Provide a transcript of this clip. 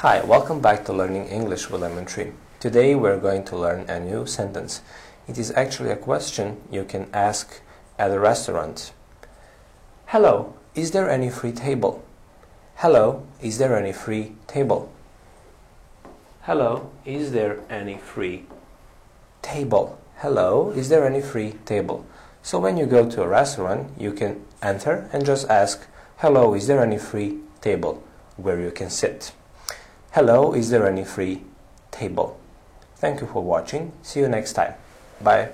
Hi, welcome back to Learning English with Lemon Tree. Today we're going to learn a new sentence. It is actually a question you can ask at a restaurant. Hello, is there any free table? Hello, is there any free table? Hello, is there any free table? Hello, is there any free table? So when you go to a restaurant, you can enter and just ask, Hello, is there any free table where you can sit? Hello, is there any free table? Thank you for watching. See you next time. Bye.